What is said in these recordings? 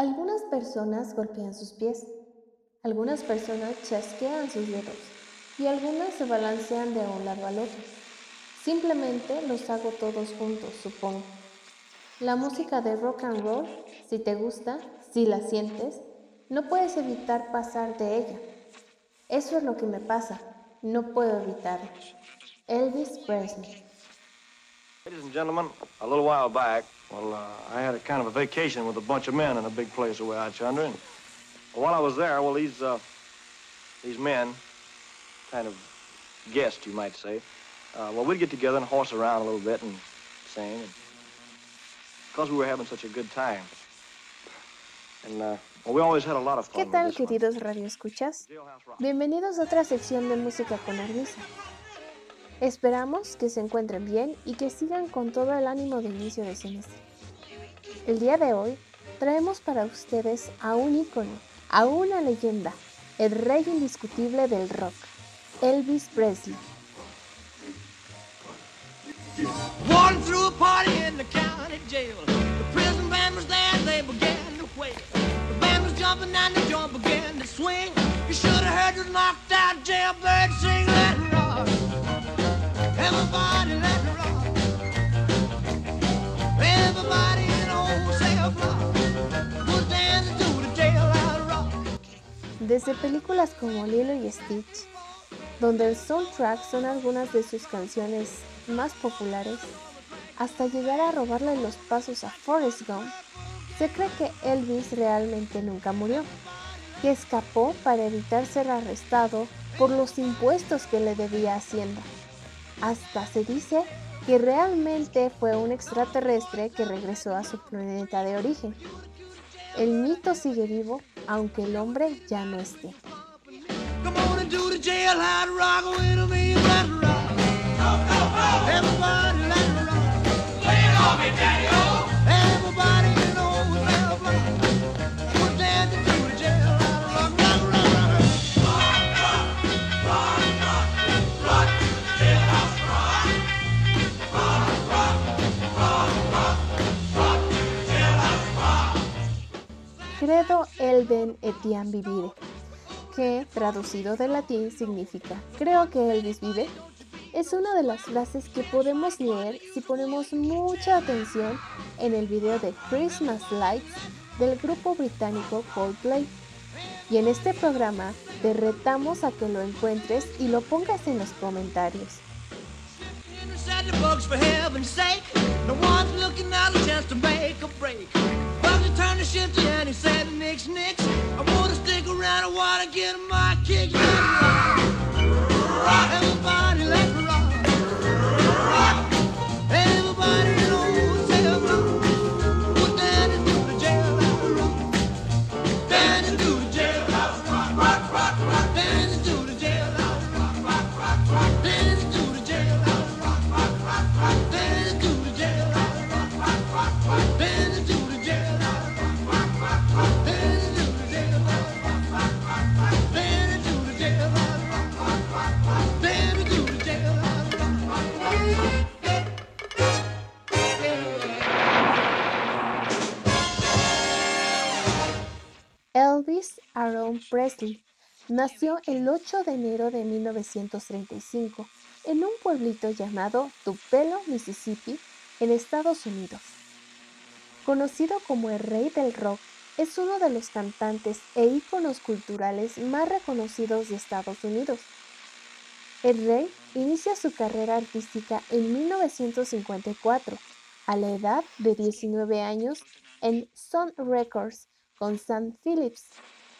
Algunas personas golpean sus pies, algunas personas chasquean sus dedos y algunas se balancean de un lado al otro. Simplemente los hago todos juntos, supongo. La música de rock and roll, si te gusta, si la sientes, no puedes evitar pasar de ella. Eso es lo que me pasa, no puedo evitarlo. Elvis Presley. Well, uh, I had a kind of a vacation with a bunch of men in a big place away out yonder, and while I was there, well, these, uh, these men, kind of guests, you might say, uh, well, we'd get together and horse around a little bit and sing, and because we were having such a good time. And, uh, well, we always had a lot of fun ¿Qué tal, with this one. queridos radioescuchas? Bienvenidos a otra sección de música con Armisa. Esperamos que se encuentren bien y que sigan con todo el ánimo de inicio de semestre. El día de hoy traemos para ustedes a un ícono, a una leyenda, el rey indiscutible del rock, Elvis Presley. You should have heard jailbird rock. Desde películas como Lilo y Stitch, donde el soundtrack son algunas de sus canciones más populares, hasta llegar a robarle los pasos a Forrest Gump, se cree que Elvis realmente nunca murió, que escapó para evitar ser arrestado por los impuestos que le debía Hacienda. Hasta se dice que realmente fue un extraterrestre que regresó a su planeta de origen. El mito sigue vivo, aunque el hombre ya no esté. Etiam vivire, que traducido del latín significa creo que Elvis vive, es una de las frases que podemos leer si ponemos mucha atención en el video de Christmas Lights del grupo británico Coldplay. Y en este programa te retamos a que lo encuentres y lo pongas en los comentarios. In the books for heaven's sake. No one's looking out a chance to make a break. Bugsy turned the shifty and he said, Nix, Nix. I wanna stick around, I wanna get my kick. Everybody let it rock. Everybody Presley nació el 8 de enero de 1935 en un pueblito llamado Tupelo, Mississippi, en Estados Unidos. Conocido como el rey del rock, es uno de los cantantes e íconos culturales más reconocidos de Estados Unidos. El rey inicia su carrera artística en 1954, a la edad de 19 años, en Sun Records con Sam Phillips,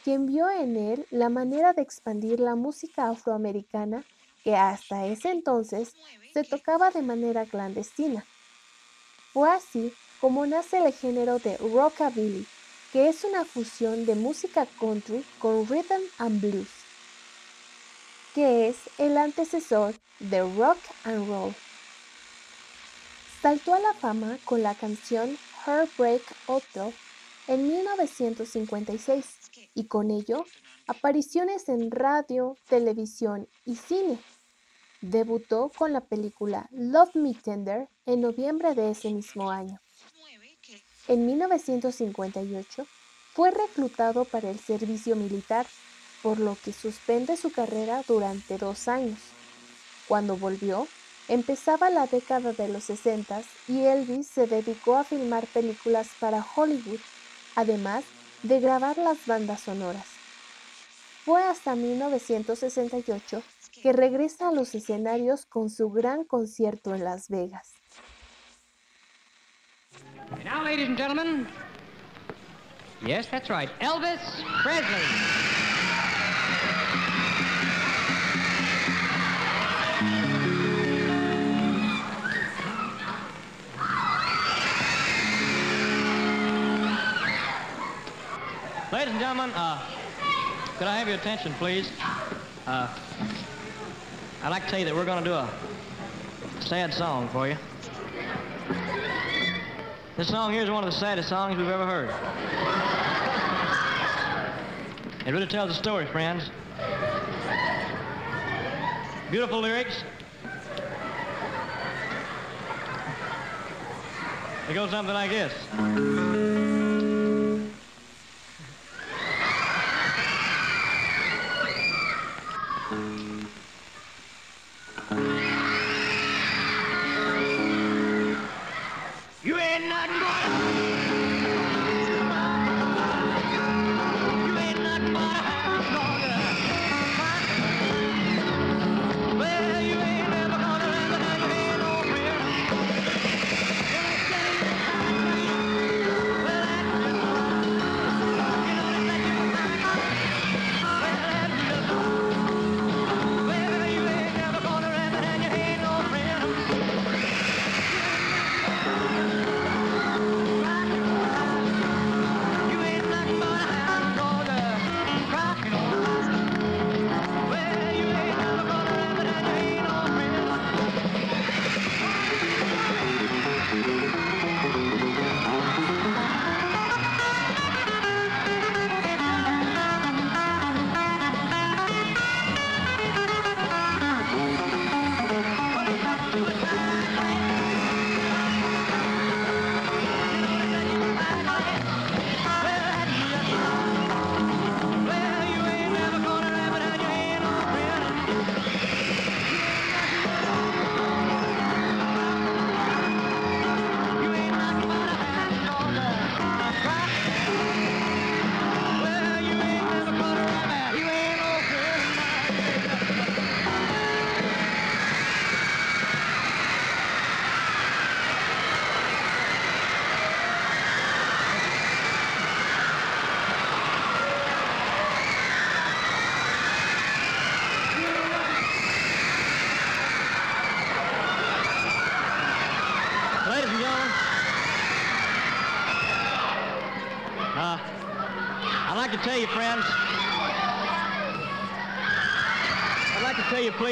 quien vio en él la manera de expandir la música afroamericana que hasta ese entonces se tocaba de manera clandestina. Fue así como nace el género de rockabilly, que es una fusión de música country con rhythm and blues, que es el antecesor de rock and roll. Saltó a la fama con la canción Heartbreak Hotel en 1956 y con ello apariciones en radio, televisión y cine. Debutó con la película Love Me Tender en noviembre de ese mismo año. En 1958 fue reclutado para el servicio militar, por lo que suspende su carrera durante dos años. Cuando volvió, empezaba la década de los 60 y Elvis se dedicó a filmar películas para Hollywood, además de grabar las bandas sonoras. Fue hasta 1968 que regresa a los escenarios con su gran concierto en Las Vegas. Now, ladies and gentlemen, yes, that's right, Elvis Presley. Ladies and gentlemen, uh, could I have your attention, please? Uh, I'd like to tell you that we're going to do a sad song for you. This song here is one of the saddest songs we've ever heard. It really tells a story, friends. Beautiful lyrics. It goes something like this.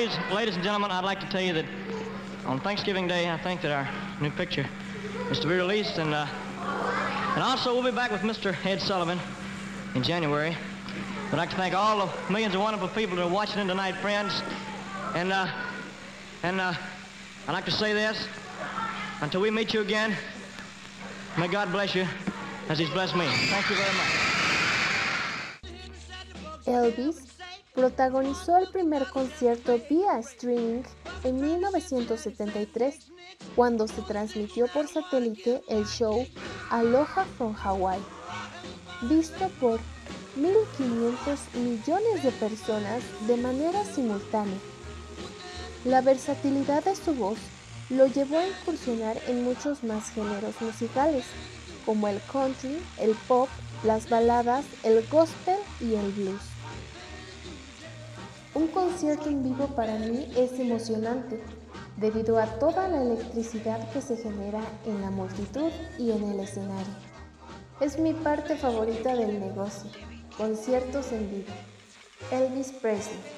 Please, ladies and gentlemen, I'd like to tell you that on Thanksgiving Day, I think that our new picture is to be released, and uh, and also we'll be back with Mr. Ed Sullivan in January. I'd like to thank all the millions of wonderful people that are watching in tonight, friends, and uh, and uh, I'd like to say this. Until we meet you again, may God bless you as He's blessed me. Thank you very much. Elvis protagonizó el primer concierto vía streaming en 1973, cuando se transmitió por satélite el show Aloha from Hawaii, visto por 1.500 millones de personas de manera simultánea. La versatilidad de su voz lo llevó a incursionar en muchos más géneros musicales, como el country, el pop, las baladas, el gospel y el blues. Un concierto en vivo para mí es emocionante, debido a toda la electricidad que se genera en la multitud y en el escenario. Es mi parte favorita del negocio, conciertos en vivo. Elvis Presley.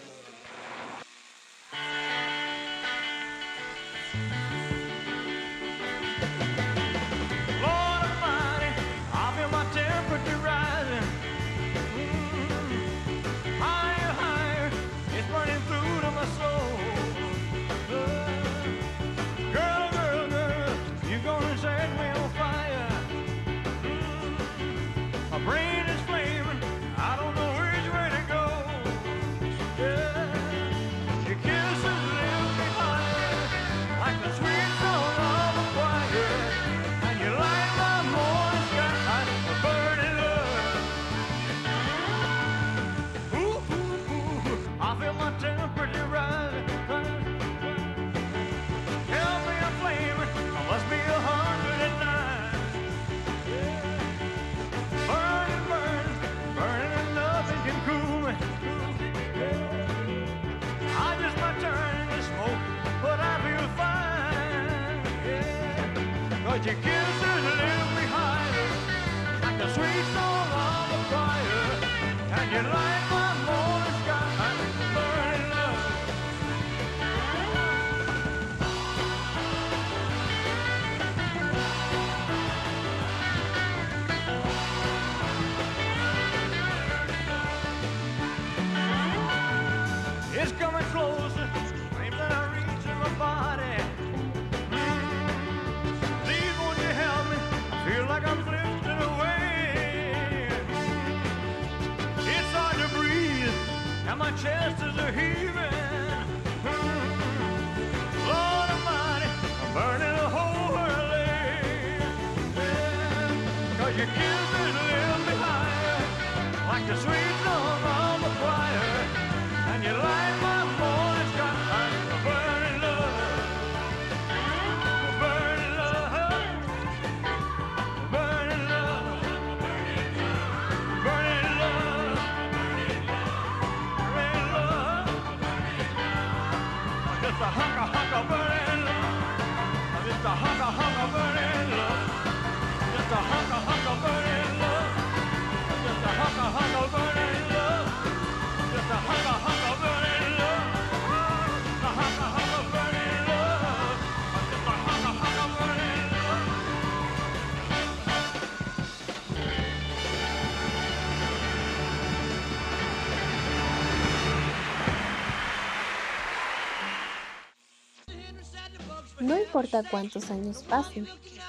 Importa cuántos años pasen,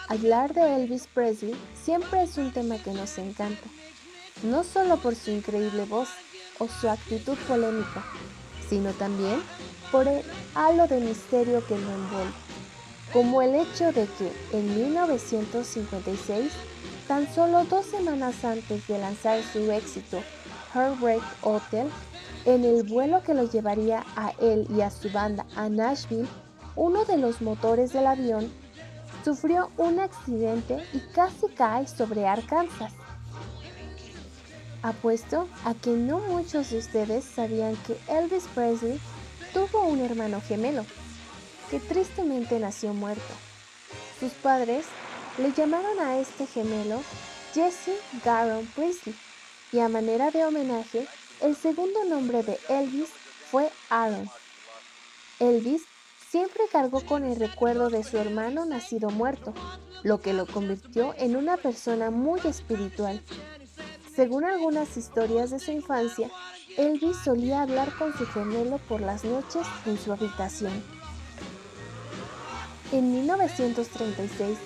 hablar de Elvis Presley siempre es un tema que nos encanta, no solo por su increíble voz o su actitud polémica, sino también por el halo de misterio que lo envuelve, como el hecho de que en 1956, tan solo dos semanas antes de lanzar su éxito Heartbreak Hotel, en el vuelo que lo llevaría a él y a su banda a Nashville, uno de los motores del avión sufrió un accidente y casi cae sobre Arkansas. Apuesto a que no muchos de ustedes sabían que Elvis Presley tuvo un hermano gemelo, que tristemente nació muerto. Sus padres le llamaron a este gemelo Jesse Garon Presley, y a manera de homenaje, el segundo nombre de Elvis fue Aaron. Elvis siempre cargó con el recuerdo de su hermano nacido muerto, lo que lo convirtió en una persona muy espiritual. Según algunas historias de su infancia, Elvis solía hablar con su gemelo por las noches en su habitación. En 1936,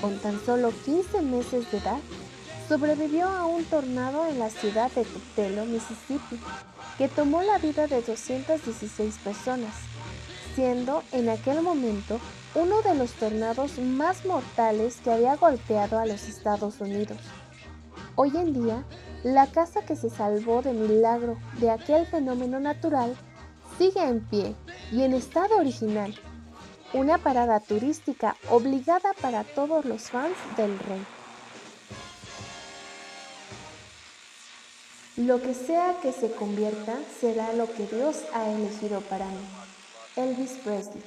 con tan solo 15 meses de edad, sobrevivió a un tornado en la ciudad de Tupelo, Mississippi, que tomó la vida de 216 personas siendo en aquel momento uno de los tornados más mortales que había golpeado a los Estados Unidos. Hoy en día, la casa que se salvó de milagro de aquel fenómeno natural sigue en pie y en estado original, una parada turística obligada para todos los fans del rey. Lo que sea que se convierta será lo que Dios ha elegido para mí. Elvis Presley.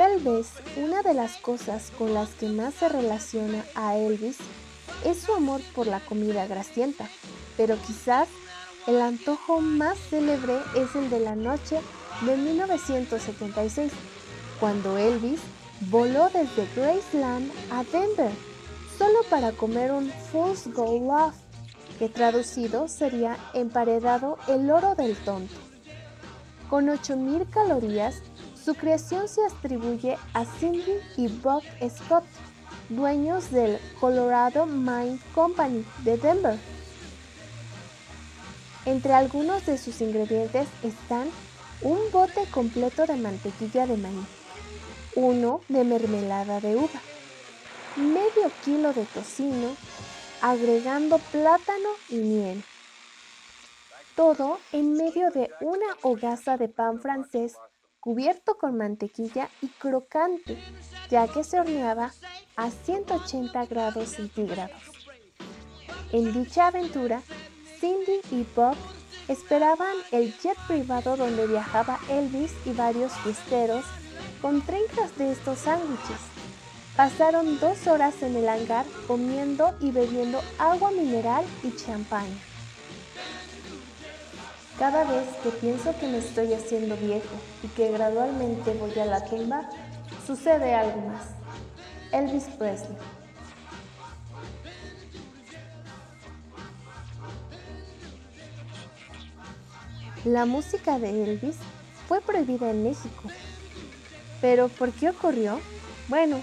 Tal vez una de las cosas con las que más se relaciona a Elvis es su amor por la comida grasienta, pero quizás el antojo más célebre es el de la noche de 1976, cuando Elvis voló desde Graceland a Denver solo para comer un Fool's Gold Love, que traducido sería emparedado el oro del tonto. Con 8.000 calorías, su creación se atribuye a Cindy y Buck Scott, dueños del Colorado Mine Company de Denver. Entre algunos de sus ingredientes están un bote completo de mantequilla de maíz, uno de mermelada de uva, medio kilo de tocino, agregando plátano y miel. Todo en medio de una hogaza de pan francés cubierto con mantequilla y crocante, ya que se horneaba a 180 grados centígrados. En dicha aventura, Cindy y Bob esperaban el jet privado donde viajaba Elvis y varios fiesteros con 30 de estos sándwiches. Pasaron dos horas en el hangar comiendo y bebiendo agua mineral y champaña. Cada vez que pienso que me estoy haciendo viejo y que gradualmente voy a la tumba, sucede algo más. Elvis Presley. La música de Elvis fue prohibida en México. ¿Pero por qué ocurrió? Bueno,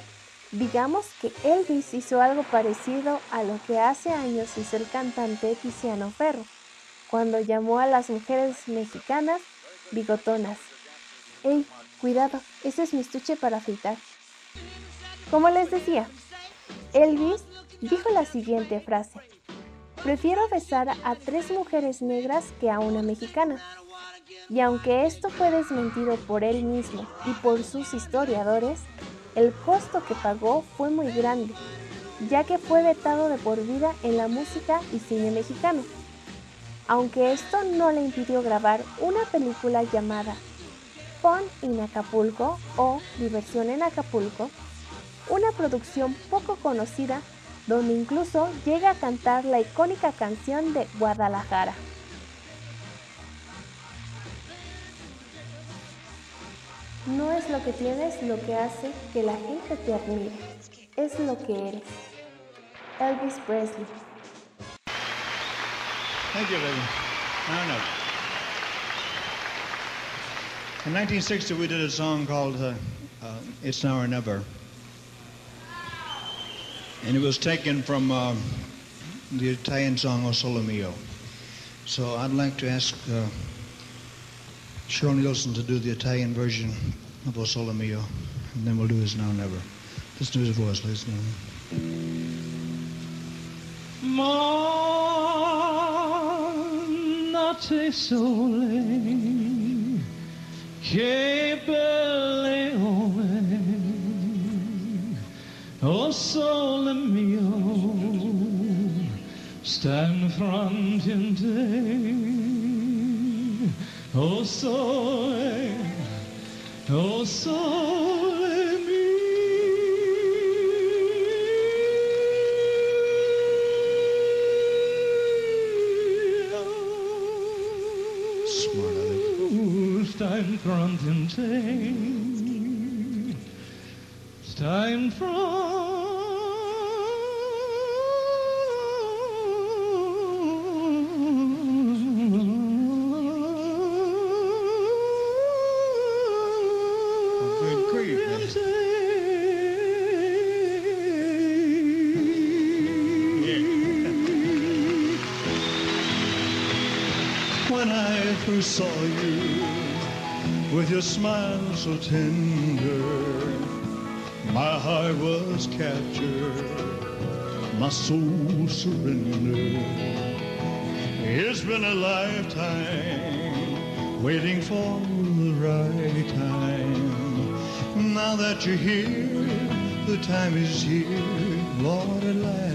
digamos que Elvis hizo algo parecido a lo que hace años hizo el cantante Tiziano Ferro, cuando llamó a las mujeres mexicanas bigotonas. ¡Ey, cuidado! Ese es mi estuche para afeitar. Como les decía, Elvis dijo la siguiente frase. Prefiero besar a tres mujeres negras que a una mexicana. Y aunque esto fue desmentido por él mismo y por sus historiadores, el costo que pagó fue muy grande, ya que fue vetado de por vida en la música y cine mexicano. Aunque esto no le impidió grabar una película llamada Fun in Acapulco o Diversión en Acapulco, una producción poco conocida donde incluso llega a cantar la icónica canción de No es lo que tienes lo que hace que la gente te admire, es lo que eres. Elvis Presley. Thank you, baby. I know. In 1960, we did a song called uh, uh, It's Now or Never. And it was taken from uh, the Italian song O Sole Mio. So I'd like to ask uh, Cheryl Nielsen to do the Italian version of O Sole Mio. And then we'll do It's Now or Never. Listen to his voice, ladies and gentlemen. Ma notte sole, che belle ore, oh sole mio, sta in fronte oh sole, oh sole it's Stein from smile so tender, my heart was captured, my soul surrendered. It's been a lifetime waiting for the right time. Now that you're here, the time is here, Lord, at last.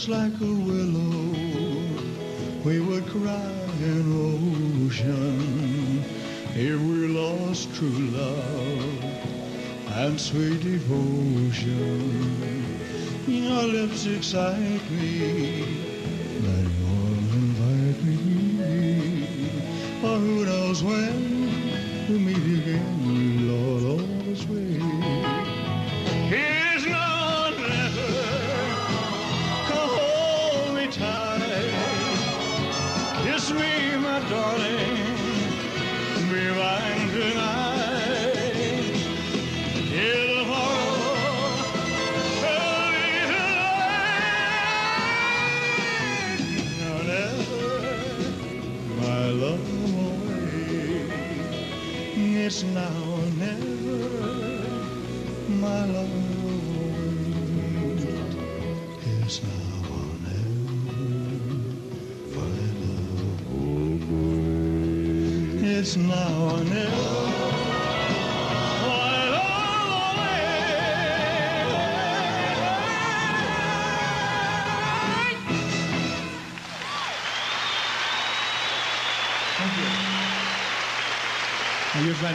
Just like a willow. We would cry in ocean. If we lost true love and sweet devotion. Your lips excite me,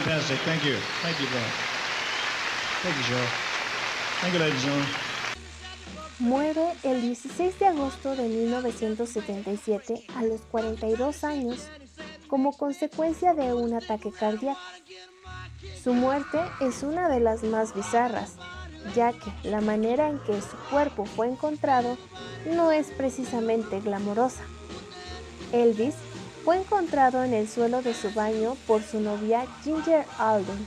fantastic. Thank you. Thank you, Bob. Thank you, Cheryl. Thank you, ladies. Muere el 16 de agosto de 1977 a los 42 años como consecuencia de un ataque cardíaco. Su muerte es una de las más bizarras, ya que la manera en que su cuerpo fue encontrado no es precisamente glamorosa. Elvis fue encontrado en el suelo de su baño por su novia Ginger Alden.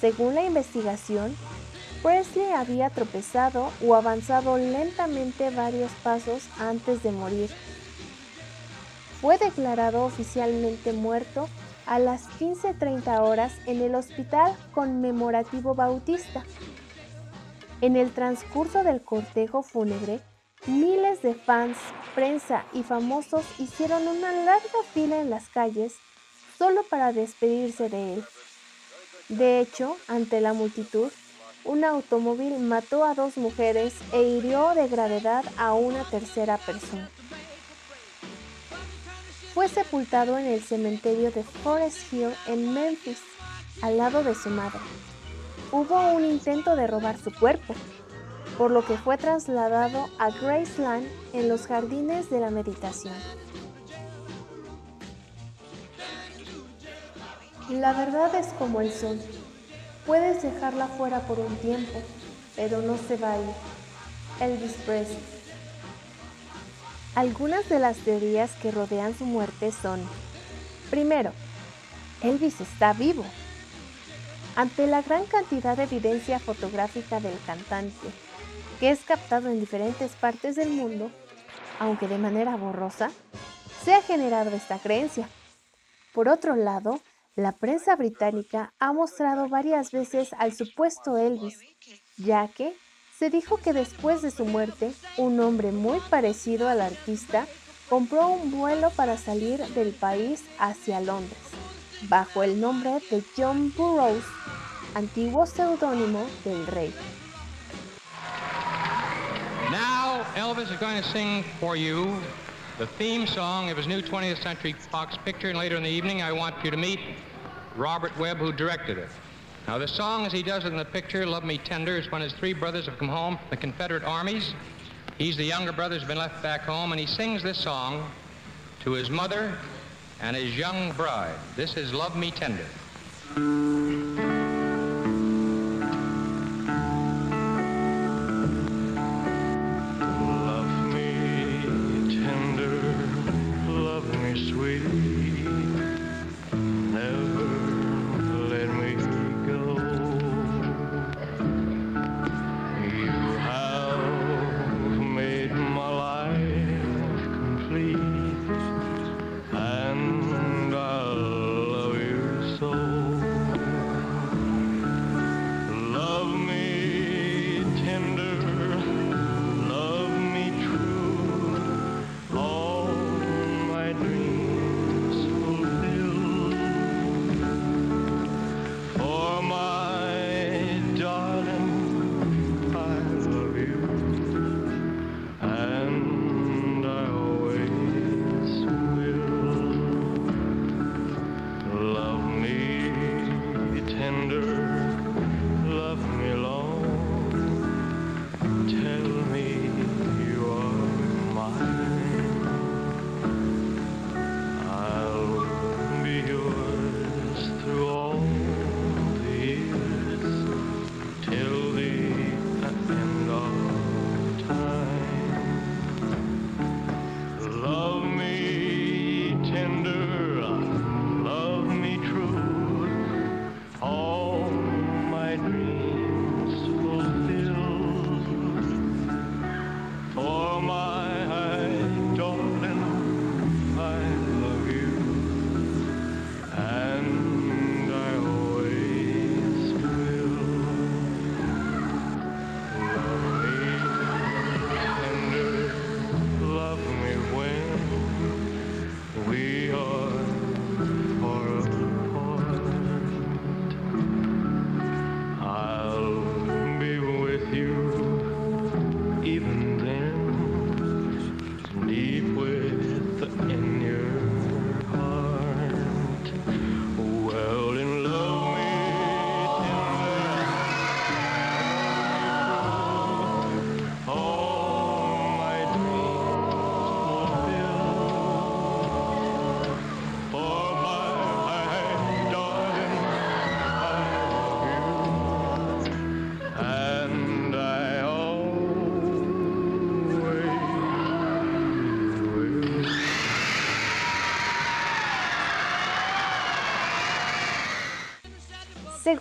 Según la investigación, Presley había tropezado o avanzado lentamente varios pasos antes de morir. Fue declarado oficialmente muerto a las 15.30 horas en el Hospital Conmemorativo Bautista. En el transcurso del cortejo fúnebre, miles de fans, prensa y famosos hicieron una larga fila en las calles solo para despedirse de él. De hecho, ante la multitud, un automóvil mató a dos mujeres e hirió de gravedad a una tercera persona. Fue sepultado en el cementerio de Forest Hill en Memphis, al lado de su madre. Hubo un intento de robar su cuerpo, por lo que fue trasladado a Graceland en los jardines de la meditación. La verdad es como el sol. Puedes dejarla fuera por un tiempo, pero no se va. Elvis Presley. Algunas de las teorías que rodean su muerte son, primero, Elvis está vivo. Ante la gran cantidad de evidencia fotográfica del cantante, que es captado en diferentes partes del mundo, aunque de manera borrosa, se ha generado esta creencia. Por otro lado, la prensa británica ha mostrado varias veces al supuesto Elvis, ya que se dijo que después de su muerte, un hombre muy parecido al artista compró un vuelo para salir del país hacia Londres, bajo el nombre de John Burroughs, antiguo seudónimo del rey. Now, Elvis is going to sing for you the theme song of his new 20th Century Fox picture, and later in the evening, I want you to meet Robert Webb, who directed it. Now, the song, as he does it in the picture, Love Me Tender, is when his three brothers have come home from the Confederate armies. He's the younger brother who's been left back home, and he sings this song to his mother and his young bride. This is Love Me Tender.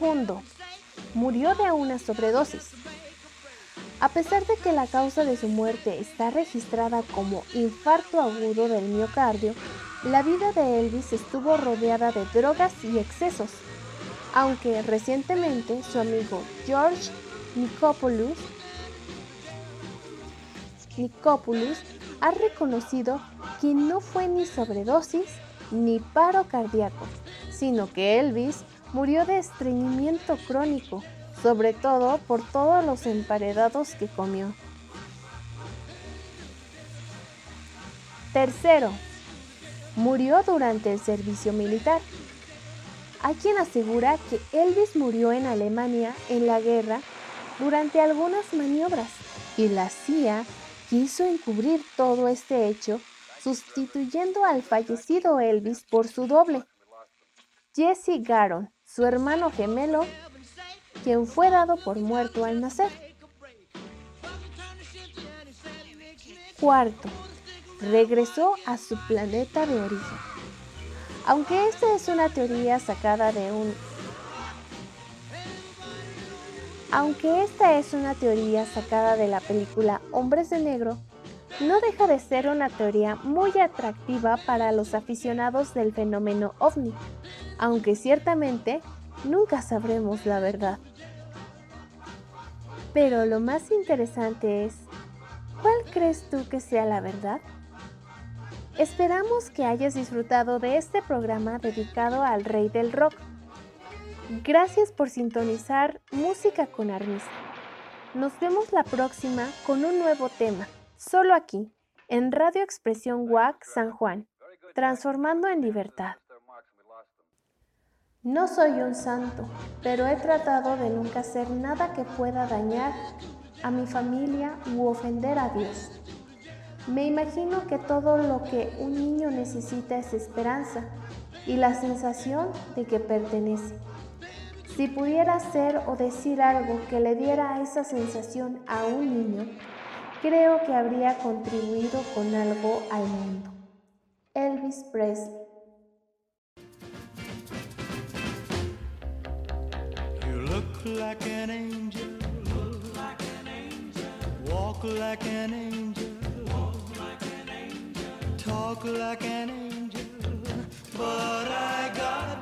Segundo, murió de una sobredosis. A pesar de que la causa de su muerte está registrada como infarto agudo del miocardio, la vida de Elvis estuvo rodeada de drogas y excesos, aunque recientemente su amigo George Nikopoulos, Nikopoulos ha reconocido que no fue ni sobredosis ni paro cardíaco, sino que Elvis murió de estreñimiento crónico, sobre todo por todos los emparedados que comió. Tercero, murió durante el servicio militar. Hay quien asegura que Elvis murió en Alemania en la guerra durante algunas maniobras y la CIA quiso encubrir todo este hecho sustituyendo al fallecido Elvis por su doble, Jesse Garon, su hermano gemelo, quien fue dado por muerto al nacer. Cuarto, regresó a su planeta de origen. Aunque esta es una teoría sacada de un aunque esta es una teoría sacada de la película Hombres de Negro, no deja de ser una teoría muy atractiva para los aficionados del fenómeno ovni, aunque ciertamente nunca sabremos la verdad. Pero lo más interesante es, ¿cuál crees tú que sea la verdad? Esperamos que hayas disfrutado de este programa dedicado al rey del rock. Gracias por sintonizar Música con Armista. Nos vemos la próxima con un nuevo tema, solo aquí, en Radio Expresión WAC San Juan, transformando en libertad. No soy un santo, pero he tratado de nunca hacer nada que pueda dañar a mi familia u ofender a Dios. Me imagino que todo lo que un niño necesita es esperanza y la sensación de que pertenece. Si pudiera hacer o decir algo que le diera esa sensación a un niño, creo que habría contribuido con algo al mundo. Elvis Presley. You look like an angel. Walk like an angel. Talk like an angel. But I got